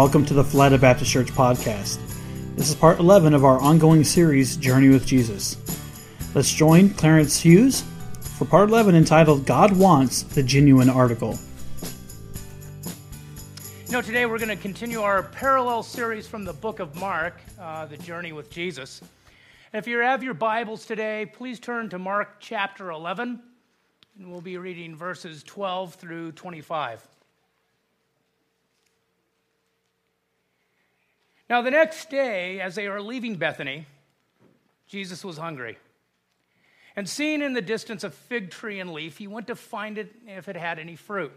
welcome to the Florida Baptist Church podcast. This is part 11 of our ongoing series, Journey with Jesus. Let's join Clarence Hughes for part 11 entitled God Wants the Genuine Article. You know, today we're going to continue our parallel series from the book of Mark, uh, The Journey with Jesus. And if you have your Bibles today, please turn to Mark chapter 11, and we'll be reading verses 12 through 25. Now, the next day, as they were leaving Bethany, Jesus was hungry. And seeing in the distance a fig tree and leaf, he went to find it if it had any fruit.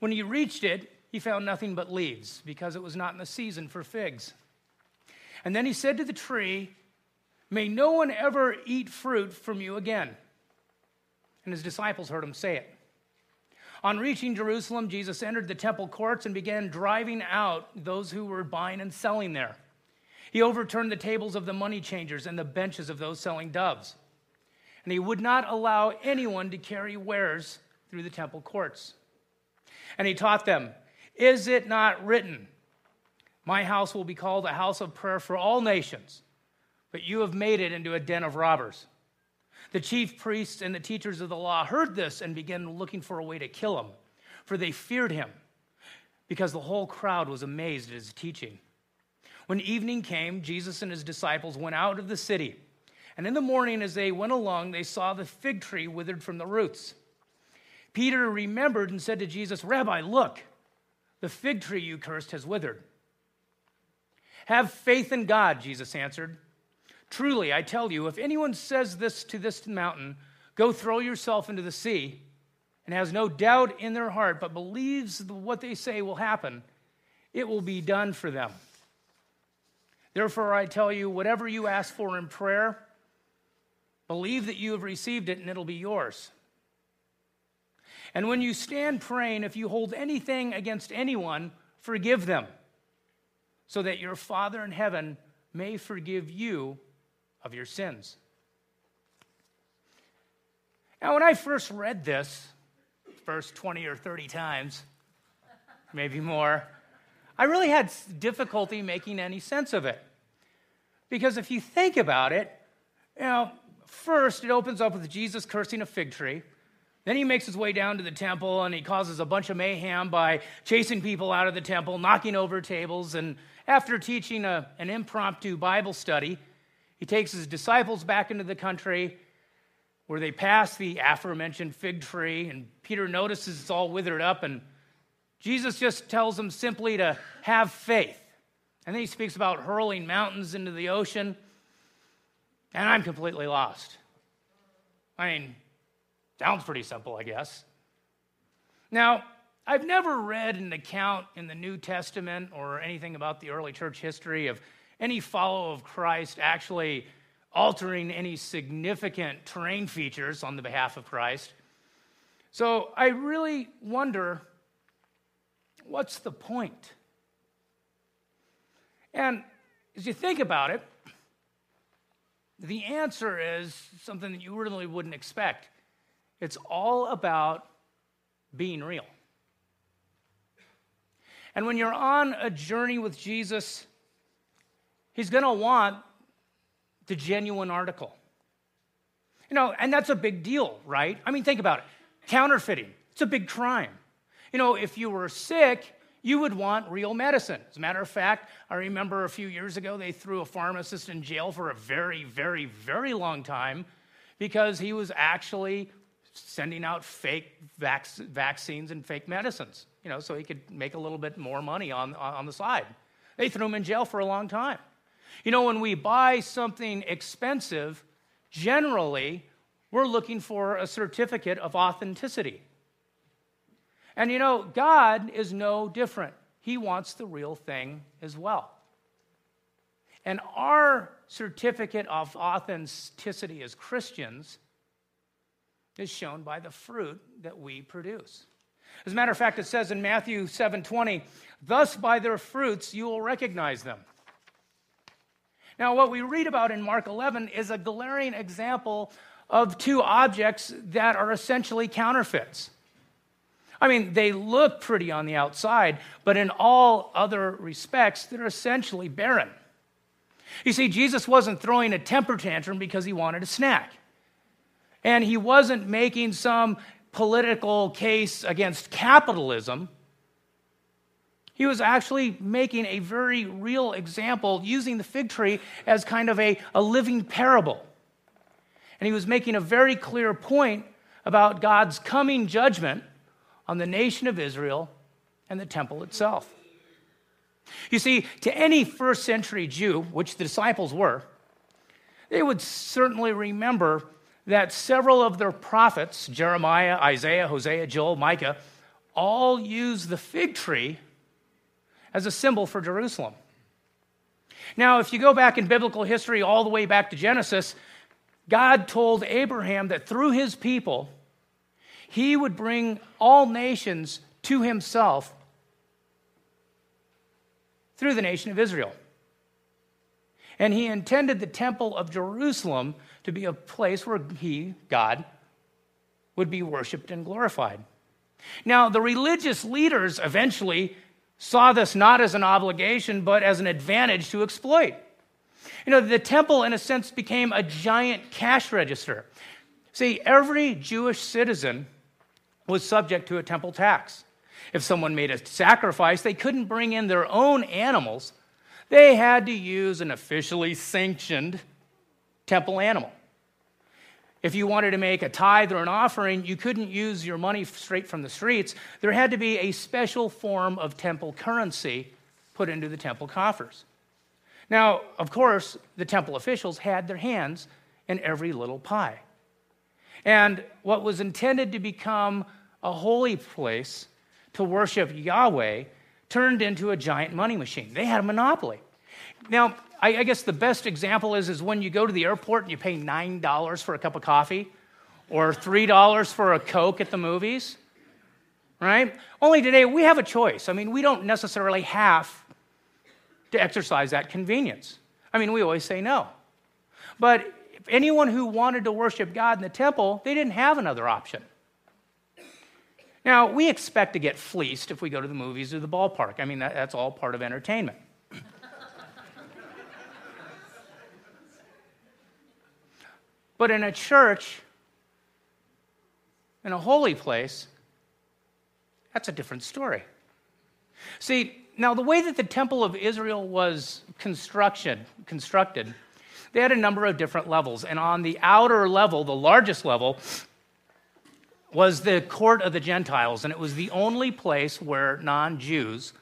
When he reached it, he found nothing but leaves, because it was not in the season for figs. And then he said to the tree, May no one ever eat fruit from you again. And his disciples heard him say it. On reaching Jerusalem, Jesus entered the temple courts and began driving out those who were buying and selling there. He overturned the tables of the money changers and the benches of those selling doves. And he would not allow anyone to carry wares through the temple courts. And he taught them, Is it not written, My house will be called a house of prayer for all nations, but you have made it into a den of robbers? The chief priests and the teachers of the law heard this and began looking for a way to kill him, for they feared him, because the whole crowd was amazed at his teaching. When evening came, Jesus and his disciples went out of the city. And in the morning, as they went along, they saw the fig tree withered from the roots. Peter remembered and said to Jesus, Rabbi, look, the fig tree you cursed has withered. Have faith in God, Jesus answered. Truly, I tell you, if anyone says this to this mountain, go throw yourself into the sea, and has no doubt in their heart, but believes what they say will happen, it will be done for them. Therefore, I tell you, whatever you ask for in prayer, believe that you have received it and it'll be yours. And when you stand praying, if you hold anything against anyone, forgive them, so that your Father in heaven may forgive you of your sins. Now, when I first read this, first 20 or 30 times, maybe more, I really had difficulty making any sense of it. Because if you think about it, you know, first it opens up with Jesus cursing a fig tree. Then he makes his way down to the temple and he causes a bunch of mayhem by chasing people out of the temple, knocking over tables. And after teaching a, an impromptu Bible study, he takes his disciples back into the country where they pass the aforementioned fig tree, and Peter notices it's all withered up, and Jesus just tells them simply to have faith. And then he speaks about hurling mountains into the ocean, and I'm completely lost. I mean, sounds pretty simple, I guess. Now, I've never read an account in the New Testament or anything about the early church history of any follower of Christ actually altering any significant terrain features on the behalf of Christ. So I really wonder what's the point? And as you think about it, the answer is something that you really wouldn't expect. It's all about being real. And when you're on a journey with Jesus, He's going to want the genuine article. You know, and that's a big deal, right? I mean, think about it. Counterfeiting, it's a big crime. You know, if you were sick, you would want real medicine. As a matter of fact, I remember a few years ago they threw a pharmacist in jail for a very, very, very long time because he was actually sending out fake vac- vaccines and fake medicines, you know, so he could make a little bit more money on, on the side. They threw him in jail for a long time. You know, when we buy something expensive, generally, we're looking for a certificate of authenticity. And you know, God is no different. He wants the real thing as well. And our certificate of authenticity as Christians is shown by the fruit that we produce. As a matter of fact, it says in Matthew 7:20, "Thus by their fruits you will recognize them." Now, what we read about in Mark 11 is a glaring example of two objects that are essentially counterfeits. I mean, they look pretty on the outside, but in all other respects, they're essentially barren. You see, Jesus wasn't throwing a temper tantrum because he wanted a snack. And he wasn't making some political case against capitalism. He was actually making a very real example, using the fig tree as kind of a, a living parable. And he was making a very clear point about God's coming judgment on the nation of Israel and the temple itself. You see, to any first century Jew, which the disciples were, they would certainly remember that several of their prophets, Jeremiah, Isaiah, Hosea, Joel, Micah, all used the fig tree as a symbol for Jerusalem. Now, if you go back in biblical history all the way back to Genesis, God told Abraham that through his people, he would bring all nations to himself through the nation of Israel. And he intended the temple of Jerusalem to be a place where he, God, would be worshiped and glorified. Now, the religious leaders eventually saw this not as an obligation, but as an advantage to exploit. You know, the temple, in a sense, became a giant cash register. See, every Jewish citizen was subject to a temple tax. If someone made a sacrifice, they couldn't bring in their own animals. They had to use an officially sanctioned temple animal. If you wanted to make a tithe or an offering, you couldn't use your money straight from the streets. There had to be a special form of temple currency put into the temple coffers. Now, of course, the temple officials had their hands in every little pie. And what was intended to become a holy place to worship Yahweh turned into a giant money machine. They had a monopoly. Now, I, I guess the best example is, is when you go to the airport and you pay $9 for a cup of coffee or $3 for a Coke at the movies, right? Only today we have a choice. I mean, we don't necessarily have to exercise that convenience. I mean, we always say no. But if anyone who wanted to worship God in the temple, they didn't have another option. Now, we expect to get fleeced if we go to the movies or the ballpark. I mean, that, that's all part of entertainment. But in a church, in a holy place, that's a different story. See, now the way that the temple of Israel was construction, constructed, they had a number of different levels. And on the outer level, the largest level, was the court of the Gentiles. And it was the only place where non Jews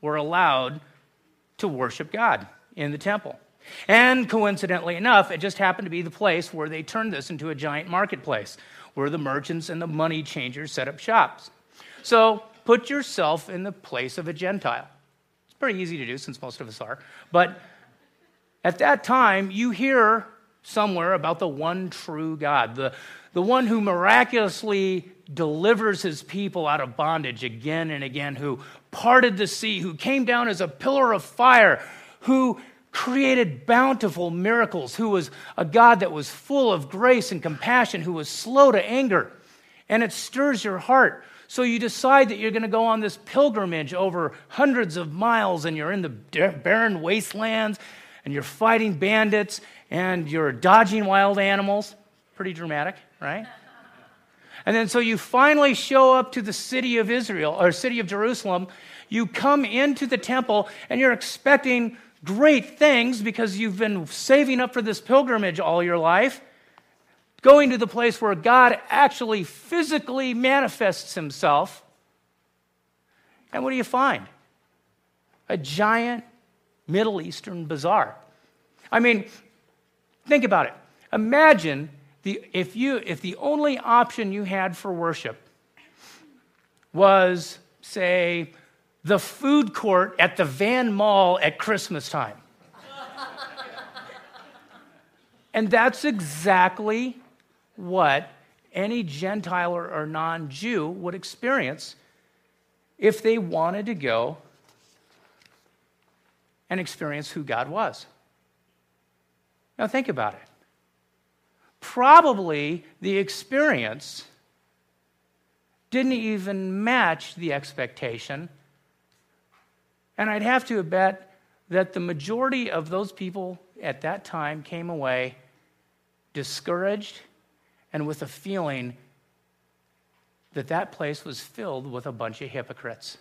were allowed to worship God in the temple. And coincidentally enough, it just happened to be the place where they turned this into a giant marketplace where the merchants and the money changers set up shops. So put yourself in the place of a Gentile. It's pretty easy to do since most of us are. But at that time, you hear somewhere about the one true God, the, the one who miraculously delivers his people out of bondage again and again, who parted the sea, who came down as a pillar of fire, who created bountiful miracles, who was a God that was full of grace and compassion, who was slow to anger. And it stirs your heart. So you decide that you're going to go on this pilgrimage over hundreds of miles, and you're in the barren wastelands, and you're fighting bandits, and you're dodging wild animals. Pretty dramatic, right? And then so you finally show up to the city of Israel, or city of Jerusalem. You come into the temple, and you're expecting great things because you've been saving up for this pilgrimage all your life, going to the place where God actually physically manifests himself. And what do you find? A giant Middle Eastern bazaar. I mean, think about it. Imagine the, if, you, if the only option you had for worship was, say, the food court at the Van Mall at Christmas time. and that's exactly what any Gentile or, non Jew would experience if they wanted to go and experience who God was. Now, think about it. Probably the experience didn't even match the expectation. And I'd have to bet that the majority of those people at that time came away discouraged and with a feeling that that place was filled with a bunch of hypocrites.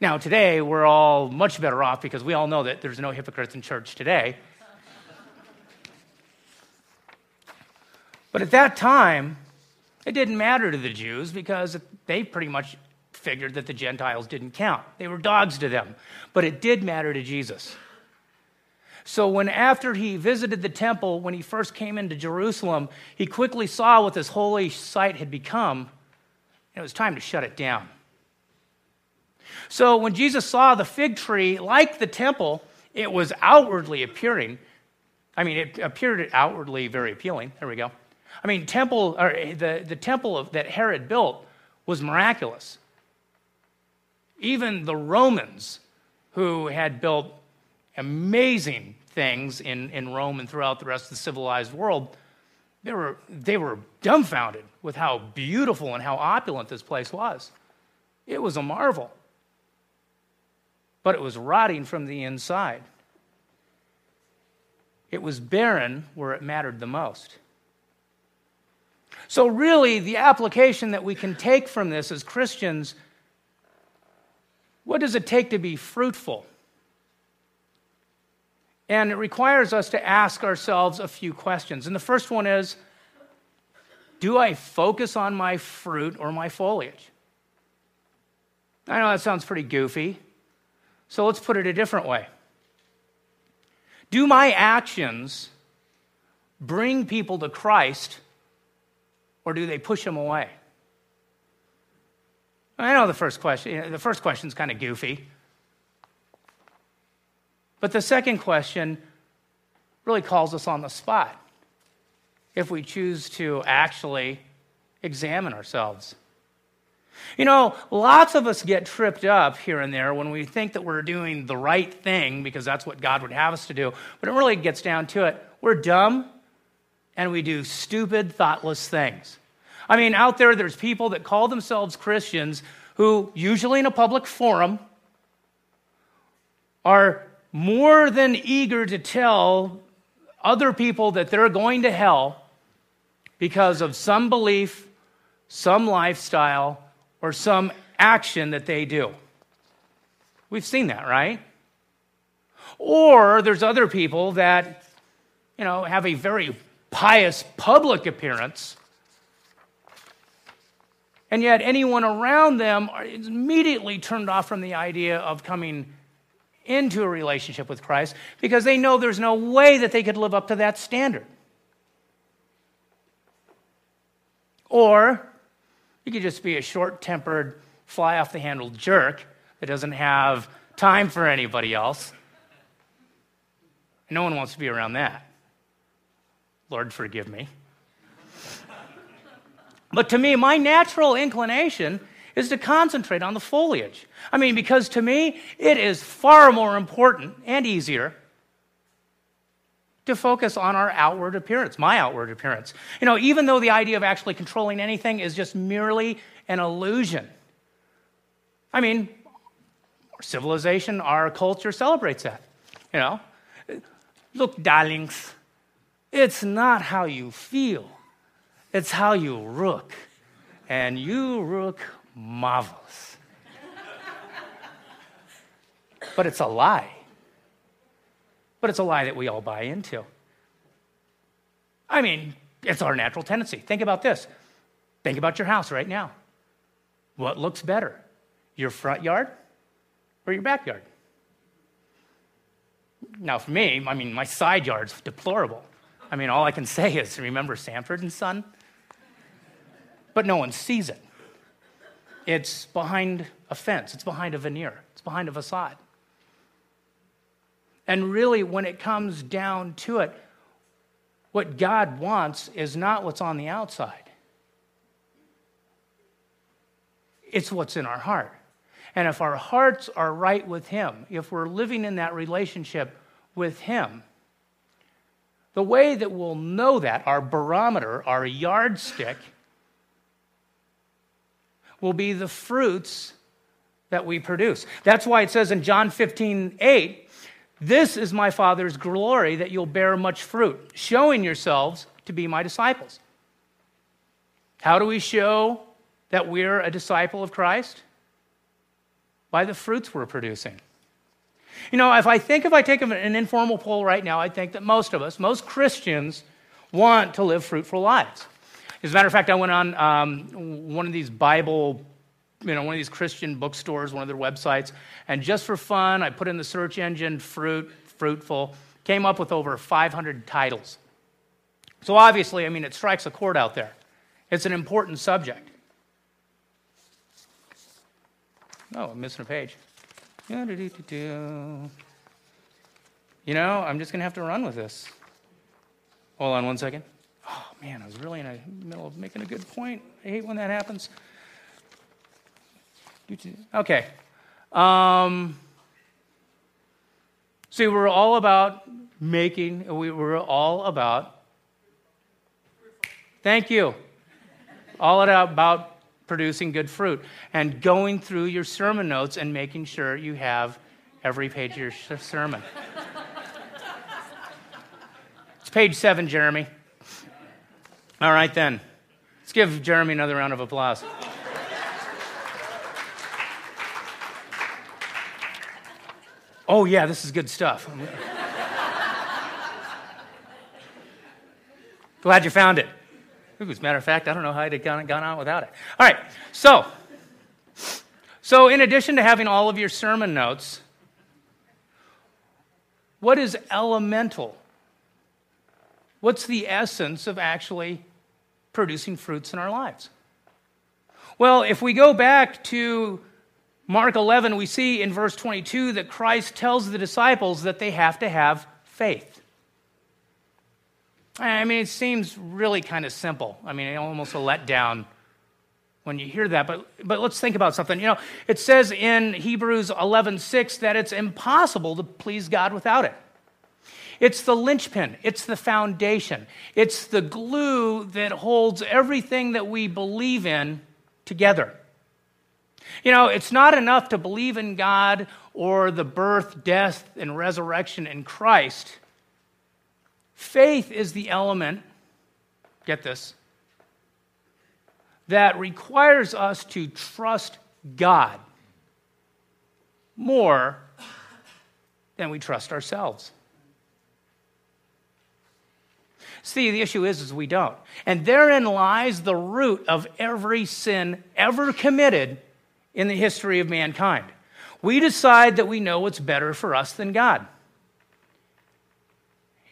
Now, today, we're all much better off because we all know that there's no hypocrites in church today. But at that time, it didn't matter to the Jews because they pretty much figured that the Gentiles didn't count. They were dogs to them. But it did matter to Jesus. So, when after he visited the temple, when he first came into Jerusalem, he quickly saw what this holy site had become, and it was time to shut it down. So when Jesus saw the fig tree, like the temple, it was outwardly appearing. I mean, it appeared outwardly very appealing. There we go. I mean, temple or the, the temple of, that Herod built was miraculous. Even the Romans, who had built amazing things in, in Rome and throughout the rest of the civilized world, they were, they were dumbfounded with how beautiful and how opulent this place was. It was a marvel but it was rotting from the inside. It was barren where it mattered the most. So, really, the application that we can take from this as Christians what does it take to be fruitful? And it requires us to ask ourselves a few questions. And the first one is Do I focus on my fruit or my foliage? I know that sounds pretty goofy, so let's put it a different way Do my actions bring people to Christ, or do they push them away? I know the first question, the first question is kind of goofy. But the second question really calls us on the spot if we choose to actually examine ourselves. You know, lots of us get tripped up here and there when we think that we're doing the right thing because that's what God would have us to do. But it really gets down to it. We're dumb and we do stupid, thoughtless things. I mean, out there, there's people that call themselves Christians who, usually in a public forum, are more than eager to tell other people that they're going to hell because of some belief, some lifestyle, or some action that they do. We've seen that, right? Or there's other people that, you know, have a very pious public appearance, and yet anyone around them is immediately turned off from the idea of coming into a relationship with Christ because they know there's no way that they could live up to that standard. Or you could just be a short tempered, fly off the handle jerk that doesn't have time for anybody else. No one wants to be around that. Lord, forgive me. But to me, my natural inclination is to concentrate on the foliage. I mean, because to me, it is far more important and easier to focus on our outward appearance, my outward appearance. You know, even though the idea of actually controlling anything is just merely an illusion. I mean, our civilization, our culture celebrates that. You know, look, darlings, it's not how you feel, it's how you look. And you look marvelous. but it's a lie. But it's a lie that we all buy into. I mean, it's our natural tendency. Think about this. Think about your house right now. What looks better, your front yard or your backyard? Now, for me, I mean, my side yard's deplorable. I mean, all I can say is remember Sanford and Son? But no one sees it. It's behind a fence, it's behind a veneer, it's behind a facade. And really, when it comes down to it, what God wants is not what's on the outside, it's what's in our heart. And if our hearts are right with Him, if we're living in that relationship with Him, the way that we'll know that, our barometer, our yardstick, will be the fruits that we produce. That's why it says in John 15, 8, this is my Father's glory that you'll bear much fruit, showing yourselves to be my disciples. How do we show that we're a disciple of Christ? By the fruits we're producing. You know, if I think if I take an informal poll right now, I think that most of us, most Christians, want to live fruitful lives. As a matter of fact, I went on um, one of these Bible, you know, one of these Christian bookstores, one of their websites, and just for fun, I put in the search engine fruit, fruitful, came up with over 500 titles. So obviously, I mean, it strikes a chord out there. It's an important subject. Oh, I'm missing a page. You know, I'm just going to have to run with this. Hold on one second. Oh, man, I was really in the middle of making a good point. I hate when that happens. Okay. Um, see, we're all about making, We're all about, thank you, all about producing good fruit and going through your sermon notes and making sure you have every page of your sermon. it's page seven, Jeremy. All right, then. Let's give Jeremy another round of applause. Oh, yeah, this is good stuff. Glad you found it. As a matter of fact, I don't know how I'd have gone, gone on without it. All right, so, so in addition to having all of your sermon notes, what is elemental? What's the essence of actually producing fruits in our lives? Well, if we go back to Mark 11, we see in verse 22 that Christ tells the disciples that they have to have faith. I mean, it seems really kind of simple. I mean, almost a letdown when you hear that. But, but let's think about something. You know, it says in Hebrews 11:6 that it's impossible to please God without it. It's the linchpin, it's the foundation, it's the glue that holds everything that we believe in together. You know, it's not enough to believe in God or the birth, death, and resurrection in Christ. Faith is the element, get this, that requires us to trust God more than we trust ourselves. See, the issue is, is we don't. And therein lies the root of every sin ever committed in the history of mankind. We decide that we know what's better for us than God.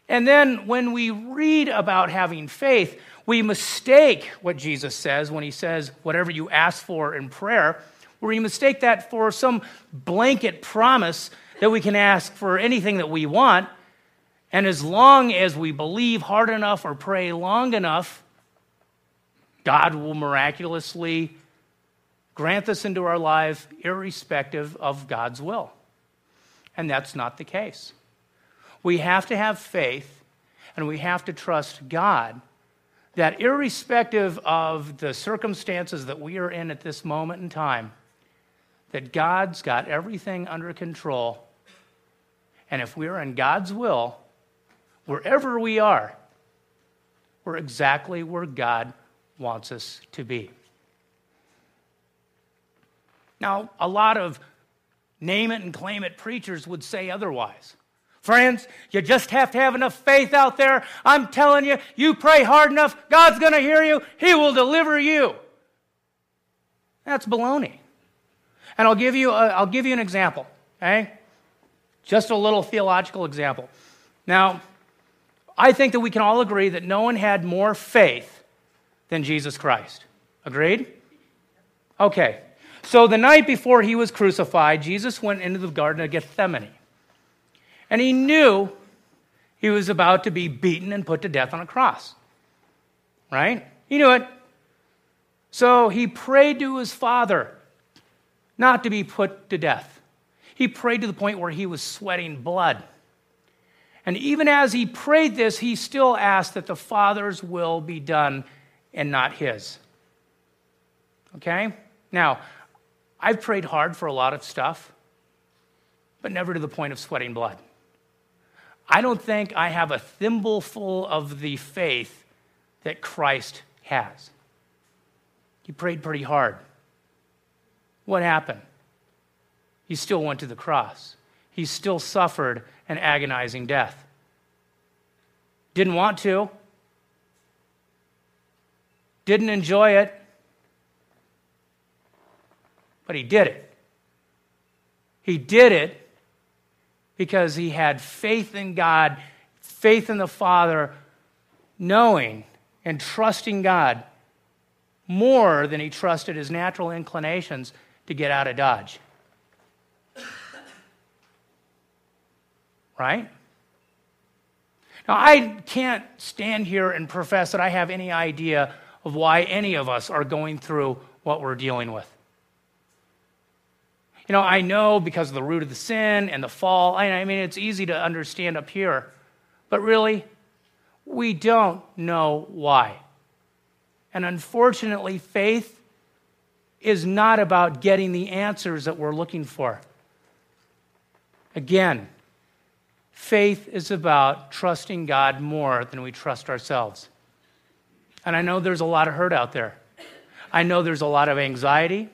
And then when we read about having faith, we mistake what Jesus says when he says, whatever you ask for in prayer, we mistake that for some blanket promise that we can ask for anything that we want. And as long as we believe hard enough or pray long enough, God will miraculously grant this into our life, irrespective of God's will. And that's not the case. We have to have faith and we have to trust God that, irrespective of the circumstances that we are in at this moment in time, that God's got everything under control. And if we're in God's will, wherever we are, we're exactly where God wants us to be. Now, a lot of name it and claim it preachers would say otherwise. Friends, you just have to have enough faith out there. I'm telling you, you pray hard enough, God's going to hear you, He will deliver you. That's baloney. And I'll give you, a, I'll give you an example, okay? Just a little theological example. Now, I think that we can all agree that no one had more faith than Jesus Christ. Agreed? Okay. So the night before he was crucified, Jesus went into the Garden of Gethsemane. And he knew he was about to be beaten and put to death on a cross. Right? He knew it. So he prayed to his father not to be put to death. He prayed to the point where he was sweating blood. And even as he prayed this, he still asked that the Father's will be done and not his. Okay? Now, I've prayed hard for a lot of stuff, but never to the point of sweating blood. I don't think I have a thimbleful of the faith that Christ has. He prayed pretty hard. What happened? He still went to the cross. He still suffered an agonizing death. Didn't want to, didn't enjoy it, but he did it. He did it because he had faith in God, faith in the Father, knowing and trusting God more than he trusted his natural inclinations to get out of Dodge. Right? Now, I can't stand here and profess that I have any idea of why any of us are going through what we're dealing with. You know, I know because of the root of the sin and the fall, I mean, it's easy to understand up here, but really, we don't know why. And unfortunately, faith is not about getting the answers that we're looking for. Again, faith is about trusting God more than we trust ourselves. And I know there's a lot of hurt out there. I know there's a lot of anxiety.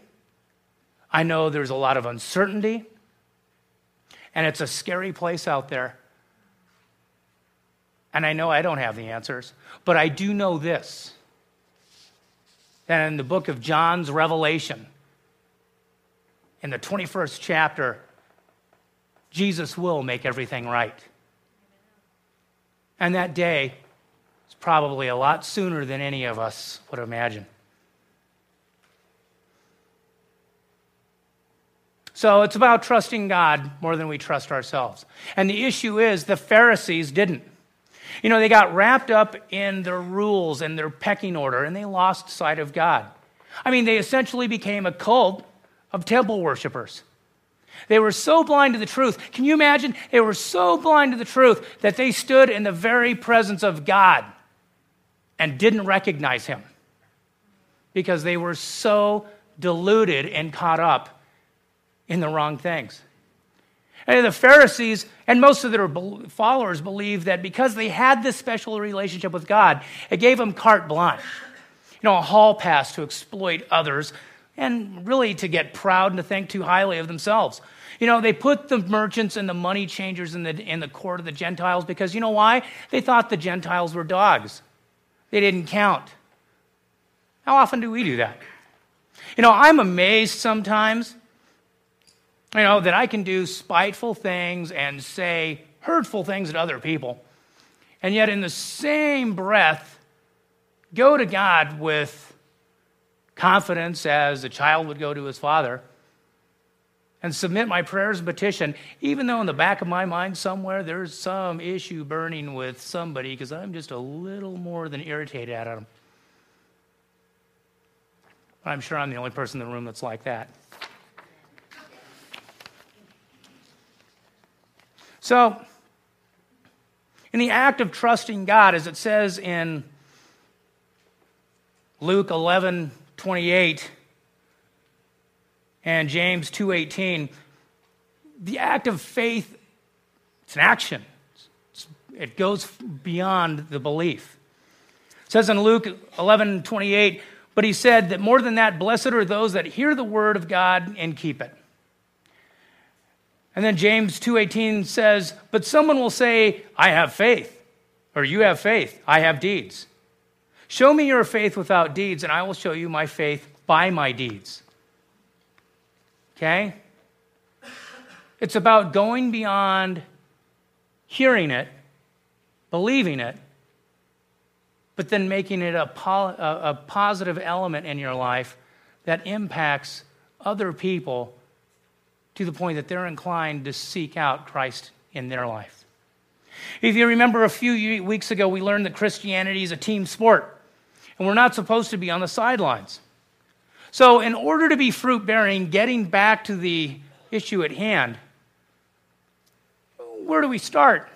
I know there's a lot of uncertainty. And it's a scary place out there. And I know I don't have the answers, but I do know this that in the book of John's Revelation, in the 21st chapter, Jesus will make everything right. And that day is probably a lot sooner than any of us would imagine. So it's about trusting God more than we trust ourselves. And the issue is the Pharisees didn't. You know, they got wrapped up in their rules and their pecking order, and they lost sight of God. I mean, they essentially became a cult of temple worshipers. They were so blind to the truth. Can you imagine? They were so blind to the truth that they stood in the very presence of God and didn't recognize him because they were so deluded and caught up in the wrong things. And the Pharisees and most of their followers believed that because they had this special relationship with God, it gave them carte blanche, you know, a hall pass to exploit others and really to get proud and to think too highly of themselves. You know, they put the merchants and the money changers in the, in the court of the Gentiles because you know why? They thought the Gentiles were dogs, they didn't count. How often do we do that? You know, I'm amazed sometimes you know, that I can do spiteful things and say hurtful things to other people, and yet in the same breath, go to God with confidence as a child would go to his father and submit my prayers and petition, even though in the back of my mind somewhere there's some issue burning with somebody because I'm just a little more than irritated at them. I'm sure I'm the only person in the room that's like that. So, in the act of trusting God, as it says in Luke 11 28 and James 2:18, the act of faith, it's an action. It goes beyond the belief. It says in Luke 11:28, but he said that more than that, blessed are those that hear the word of God and keep it. And then James 2:18 says, "But someone will say, I have faith, or you have faith, I have deeds. Show me your faith without deeds, and I will show you my faith by my deeds." Okay? It's about going beyond hearing it, believing it, but then making it a, a positive element in your life that impacts other people to the point that they're inclined to seek out Christ in their life. If you remember a few weeks ago, we learned that Christianity is a team sport, and we're not supposed to be on the sidelines. So, in order to be fruit bearing, getting back to the issue at hand, where do we start?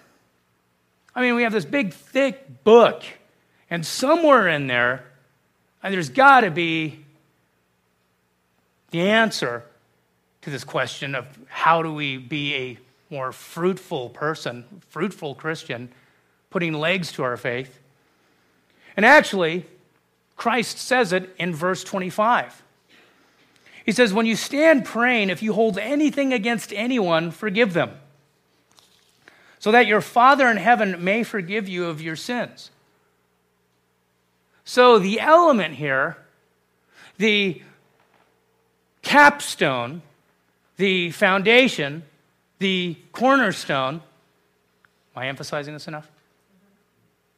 I mean, we have this big, thick book, and somewhere in there, and there's got to be the answer to this question of how do we be a more fruitful person, fruitful Christian, putting legs to our faith. And actually, Christ says it in verse 25. He says, When you stand praying, if you hold anything against anyone, forgive them, so that your Father in heaven may forgive you of your sins. So, the element here, the capstone, the foundation, the cornerstone, am I emphasizing this enough?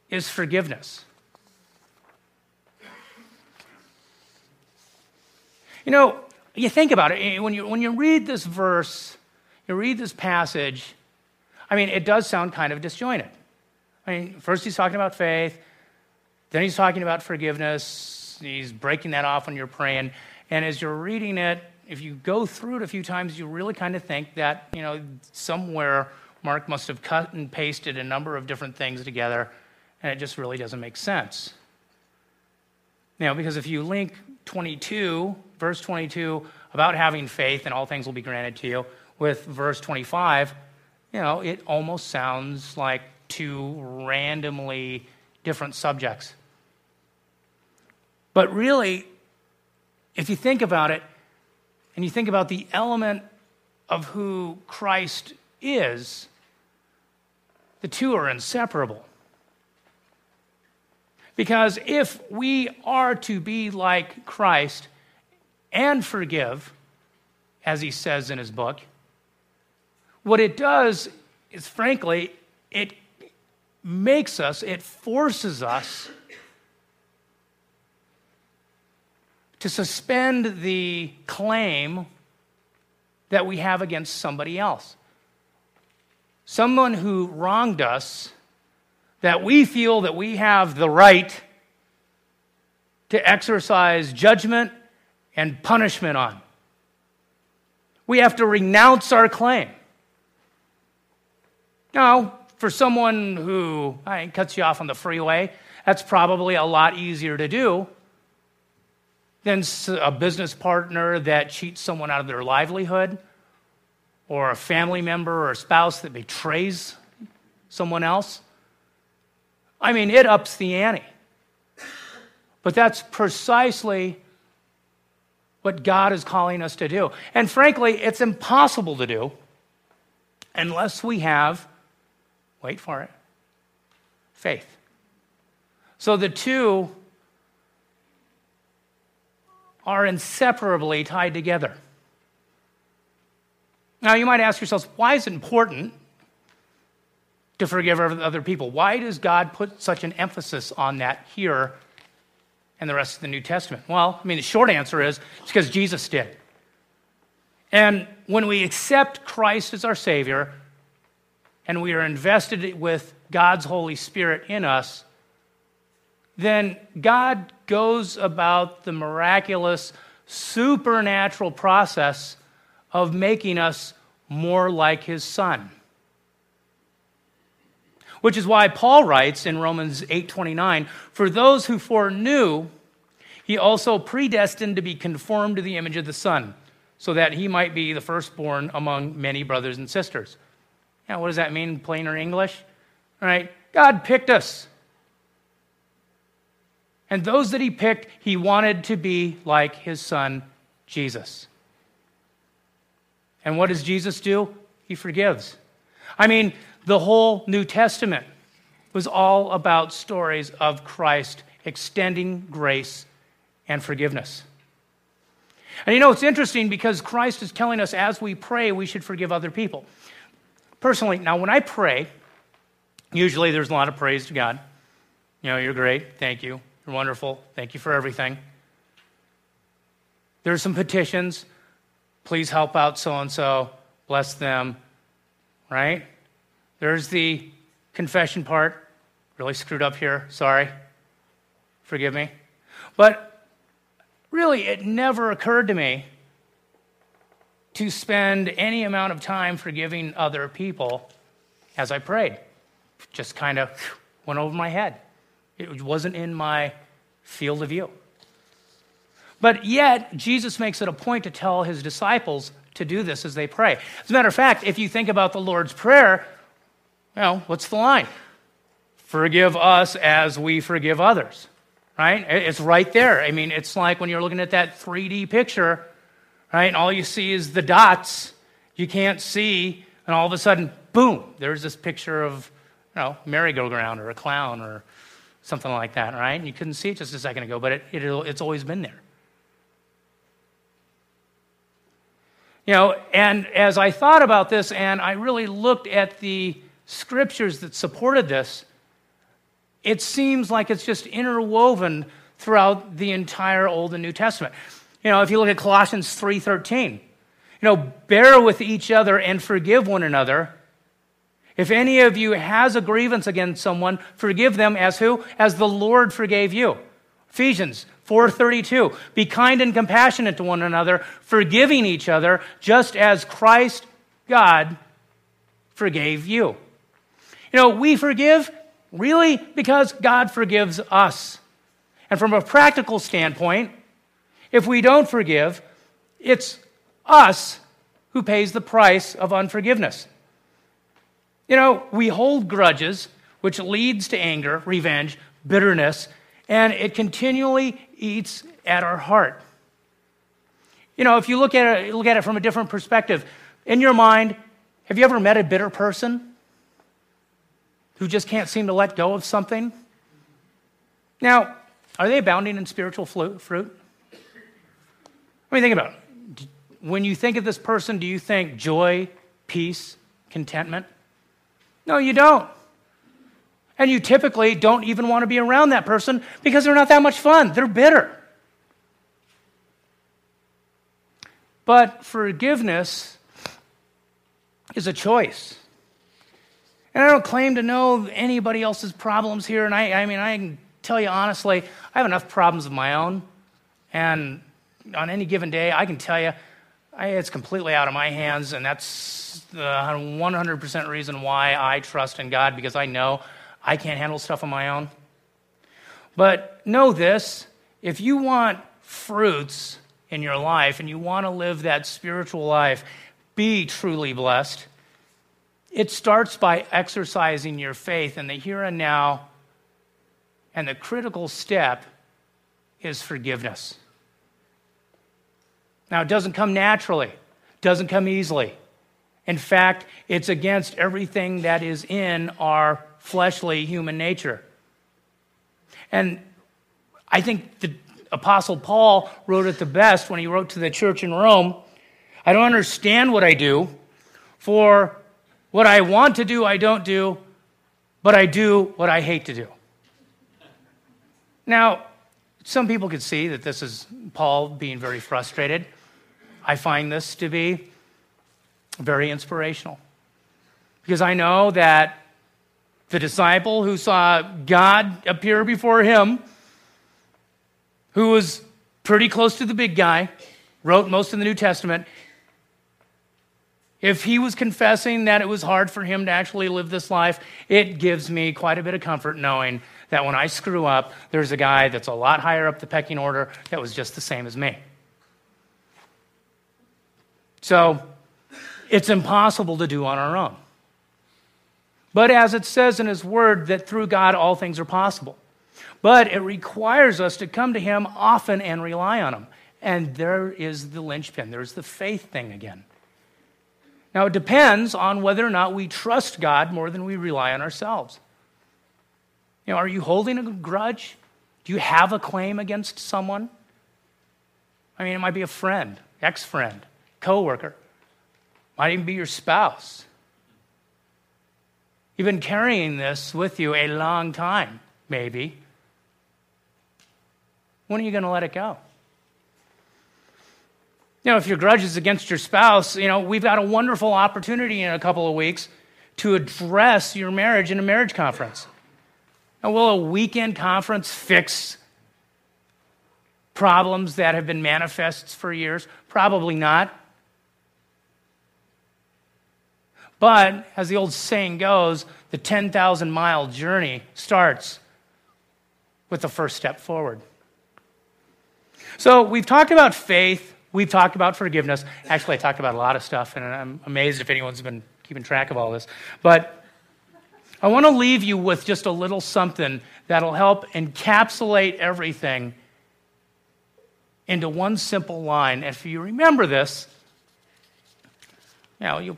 Is forgiveness. You know, you think about it, eh, when you, when you read this verse, you read this passage, I mean, it does sound kind of disjointed. I mean, first he's talking about faith, then he's talking about forgiveness, he's breaking that off when you're praying. And as you're reading it, if you go through it a few times, you really kind of think that, you know, somewhere Mark must have cut and pasted a number of different things together, and it just really doesn't make sense. Now, because if you link 22, verse 22, about having faith and all things will be granted to you, with verse 25, you know, it almost sounds like two randomly different subjects. But really, if you think about it, and you think about the element of who Christ is, the two are inseparable. Because if we are to be like Christ and forgive, as he says in his book, what it does is, frankly, it makes us, it forces us to suspend the claim that we have against somebody else. Someone who wronged us that we feel that we have the right to exercise judgment and punishment on. We have to renounce our claim. Now, for someone who mean, cuts you off on the freeway, that's probably a lot easier to do than a business partner that cheats someone out of their livelihood, or a family member or a spouse that betrays someone else. I mean, it ups the ante. But that's precisely what God is calling us to do. And frankly, it's impossible to do unless we have, wait for it, faith. So the two are inseparably tied together. Now, you might ask yourselves, why is it important to forgive other people. Why does God put such an emphasis on that here and the rest of the New Testament? Well, I mean, the short answer is it's because Jesus did. And when we accept Christ as our Savior and we are invested with God's Holy Spirit in us, then God goes about the miraculous, supernatural process of making us more like His Son which is why Paul writes in Romans 8:29, "For those who foreknew, he also predestined to be conformed to the image of the Son, so that he might be the firstborn among many brothers and sisters." Now, what does that mean, in plainer English? All right, God picked us. And those that he picked, he wanted to be like his son, Jesus. And what does Jesus do? He forgives. I mean, the whole New Testament was all about stories of Christ extending grace and forgiveness. And you know, it's interesting because Christ is telling us as we pray, we should forgive other people. Personally, now when I pray, usually there's a lot of praise to God. You know, you're great. Thank you. You're wonderful. Thank you for everything. There's some petitions. Please help out so and so. Bless them. Right? There's the confession part. Really screwed up here. Sorry. Forgive me. But really, it never occurred to me to spend any amount of time forgiving other people as I prayed. Just kind of went over my head. It wasn't in my field of view. But yet, Jesus makes it a point to tell his disciples to do this as they pray. As a matter of fact, if you think about the Lord's Prayer, well, what's the line? Forgive us as we forgive others, right? It's right there. I mean, it's like when you're looking at that 3D picture, right? And all you see is the dots. You can't see, and all of a sudden, boom, there's this picture of, you know, merry-go-round or a clown or something like that, right? And you couldn't see it just a second ago, but it, it, it's always been there. You know, and as I thought about this and I really looked at the scriptures that supported this, it seems like it's just interwoven throughout the entire Old and New Testament. You know, if you look at Colossians 3:13, you know, bear with each other and forgive one another. If any of you has a grievance against someone, forgive them as who? As the Lord forgave you. Ephesians 4:32. Be kind and compassionate to one another, forgiving each other, just as Christ God forgave you. You know, we forgive really because God forgives us. And from a practical standpoint, if we don't forgive, it's us who pays the price of unforgiveness. You know, we hold grudges, which leads to anger, revenge, bitterness, and it continually eats at our heart. You know, if you look at it, look at it from a different perspective, in your mind, have you ever met a bitter person who just can't seem to let go of something? Now, are they abounding in spiritual fruit? I mean, think about it. When you think of this person, do you think joy, peace, contentment? No, you don't. And you typically don't even want to be around that person because they're not that much fun. They're bitter. But forgiveness is a choice. And I don't claim to know anybody else's problems here. And I, I mean, I can tell you honestly, I have enough problems of my own. And on any given day, I can tell you I, it's completely out of my hands. And that's the 100% reason why I trust in God because I know I can't handle stuff on my own. But know this if you want fruits in your life and you want to live that spiritual life, be truly blessed. It starts by exercising your faith in the here and now. And the critical step is forgiveness. Now, it doesn't come naturally, doesn't come easily. In fact, it's against everything that is in our fleshly human nature. And I think the Apostle Paul wrote it the best when he wrote to the church in Rome I don't understand what I do, for what I want to do, I don't do, but I do what I hate to do. Now, some people could see that this is Paul being very frustrated. I find this to be very inspirational because I know that the disciple who saw God appear before him, who was pretty close to the big guy, wrote most of the New Testament. If he was confessing that it was hard for him to actually live this life, it gives me quite a bit of comfort knowing that when I screw up, there's a guy that's a lot higher up the pecking order that was just the same as me. So it's impossible to do on our own. But as it says in His Word, that through God all things are possible. But it requires us to come to Him often and rely on Him. And there is the linchpin, there's the faith thing again. Now, it depends on whether or not we trust God more than we rely on ourselves. You know, are you holding a grudge? Do you have a claim against someone? I mean, it might be a friend, ex friend, coworker, might even be your spouse. You've been carrying this with you a long time, maybe. When are you going to let it go? You know, if your grudge is against your spouse, you know, we've got a wonderful opportunity in a couple of weeks to address your marriage in a marriage conference. Now, will a weekend conference fix problems that have been manifests for years? Probably not. But as the old saying goes, the 10,000 mile journey starts with the first step forward. So we've talked about faith, we've talked about forgiveness. Actually, I talked about a lot of stuff, and I'm amazed if anyone's been keeping track of all this. But I want to leave you with just a little something that'll help encapsulate everything into one simple line. If you remember this, you know, you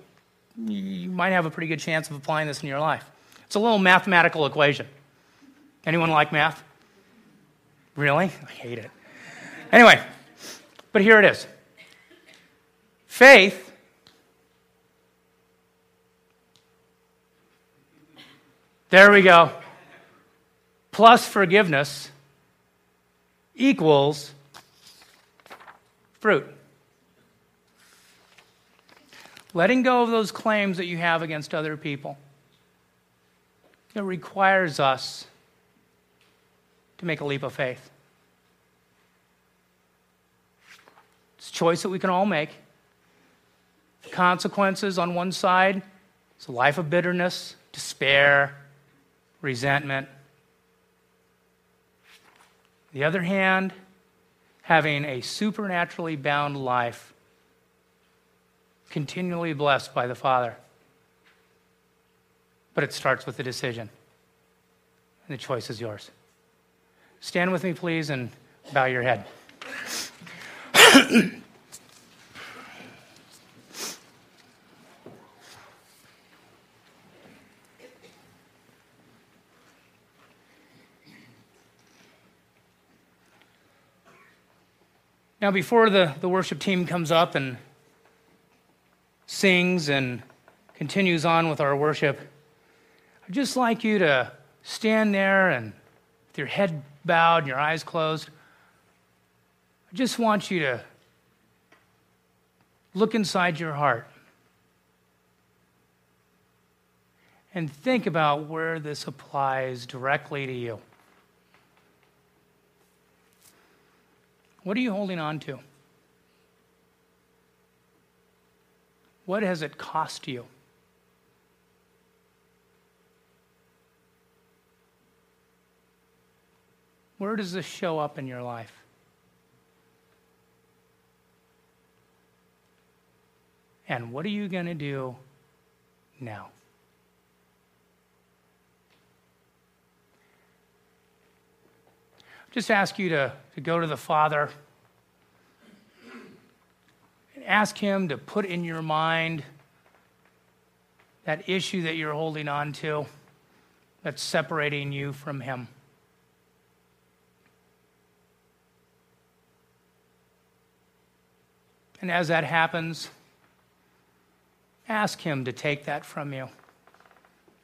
you might have a pretty good chance of applying this in your life. It's a little mathematical equation. Anyone like math? Really? I hate it. Anyway, but here it is. Faith There we go. Plus forgiveness equals fruit. Letting go of those claims that you have against other people. It requires us to make a leap of faith. It's a choice that we can all make. The consequences on one side, it's a life of bitterness, despair, resentment. The other hand, having a supernaturally bound life, continually blessed by the Father. But it starts with a decision, and the choice is yours. Stand with me, please, and bow your head. Now, before the, the worship team comes up and sings and continues on with our worship, I'd just like you to stand there and with your head bowed and your eyes closed. I just want you to look inside your heart and think about where this applies directly to you. What are you holding on to? What has it cost you? Where does this show up in your life? And what are you going to do now? just ask you to, to go to the Father and ask Him to put in your mind that issue that you're holding on to that's separating you from Him. And as that happens, ask Him to take that from you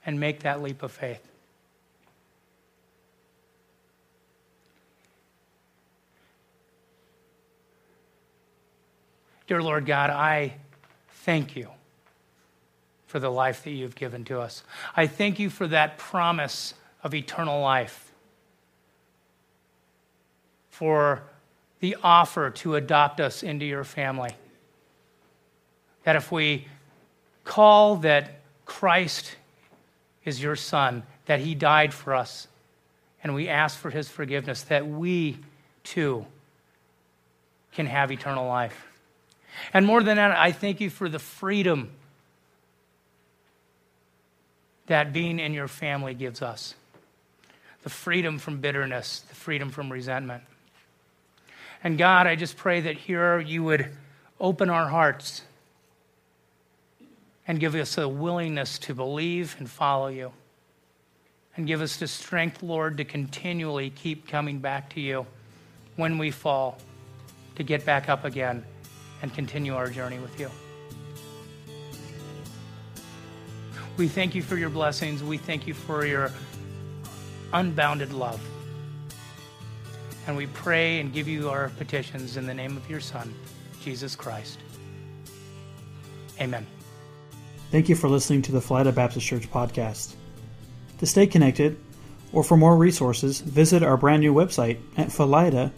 and make that leap of faith. Dear Lord God, I thank you for the life that you've given to us. I thank you for that promise of eternal life, for the offer to adopt us into your family. That if we call that Christ is your Son, that He died for us, and we ask for His forgiveness, that we too can have eternal life. And more than that, I thank you for the freedom that being in your family gives us the freedom from bitterness, the freedom from resentment. And God, I just pray that here you would open our hearts and give us a willingness to believe and follow you. And give us the strength, Lord, to continually keep coming back to you when we fall, to get back up again and continue our journey with you. We thank you for your blessings. We thank you for your unbounded love. And we pray and give you our petitions in the name of your Son, Jesus Christ. Amen. Thank you for listening to the Philida Baptist Church podcast. To stay connected or for more resources, visit our brand new website at philida.org.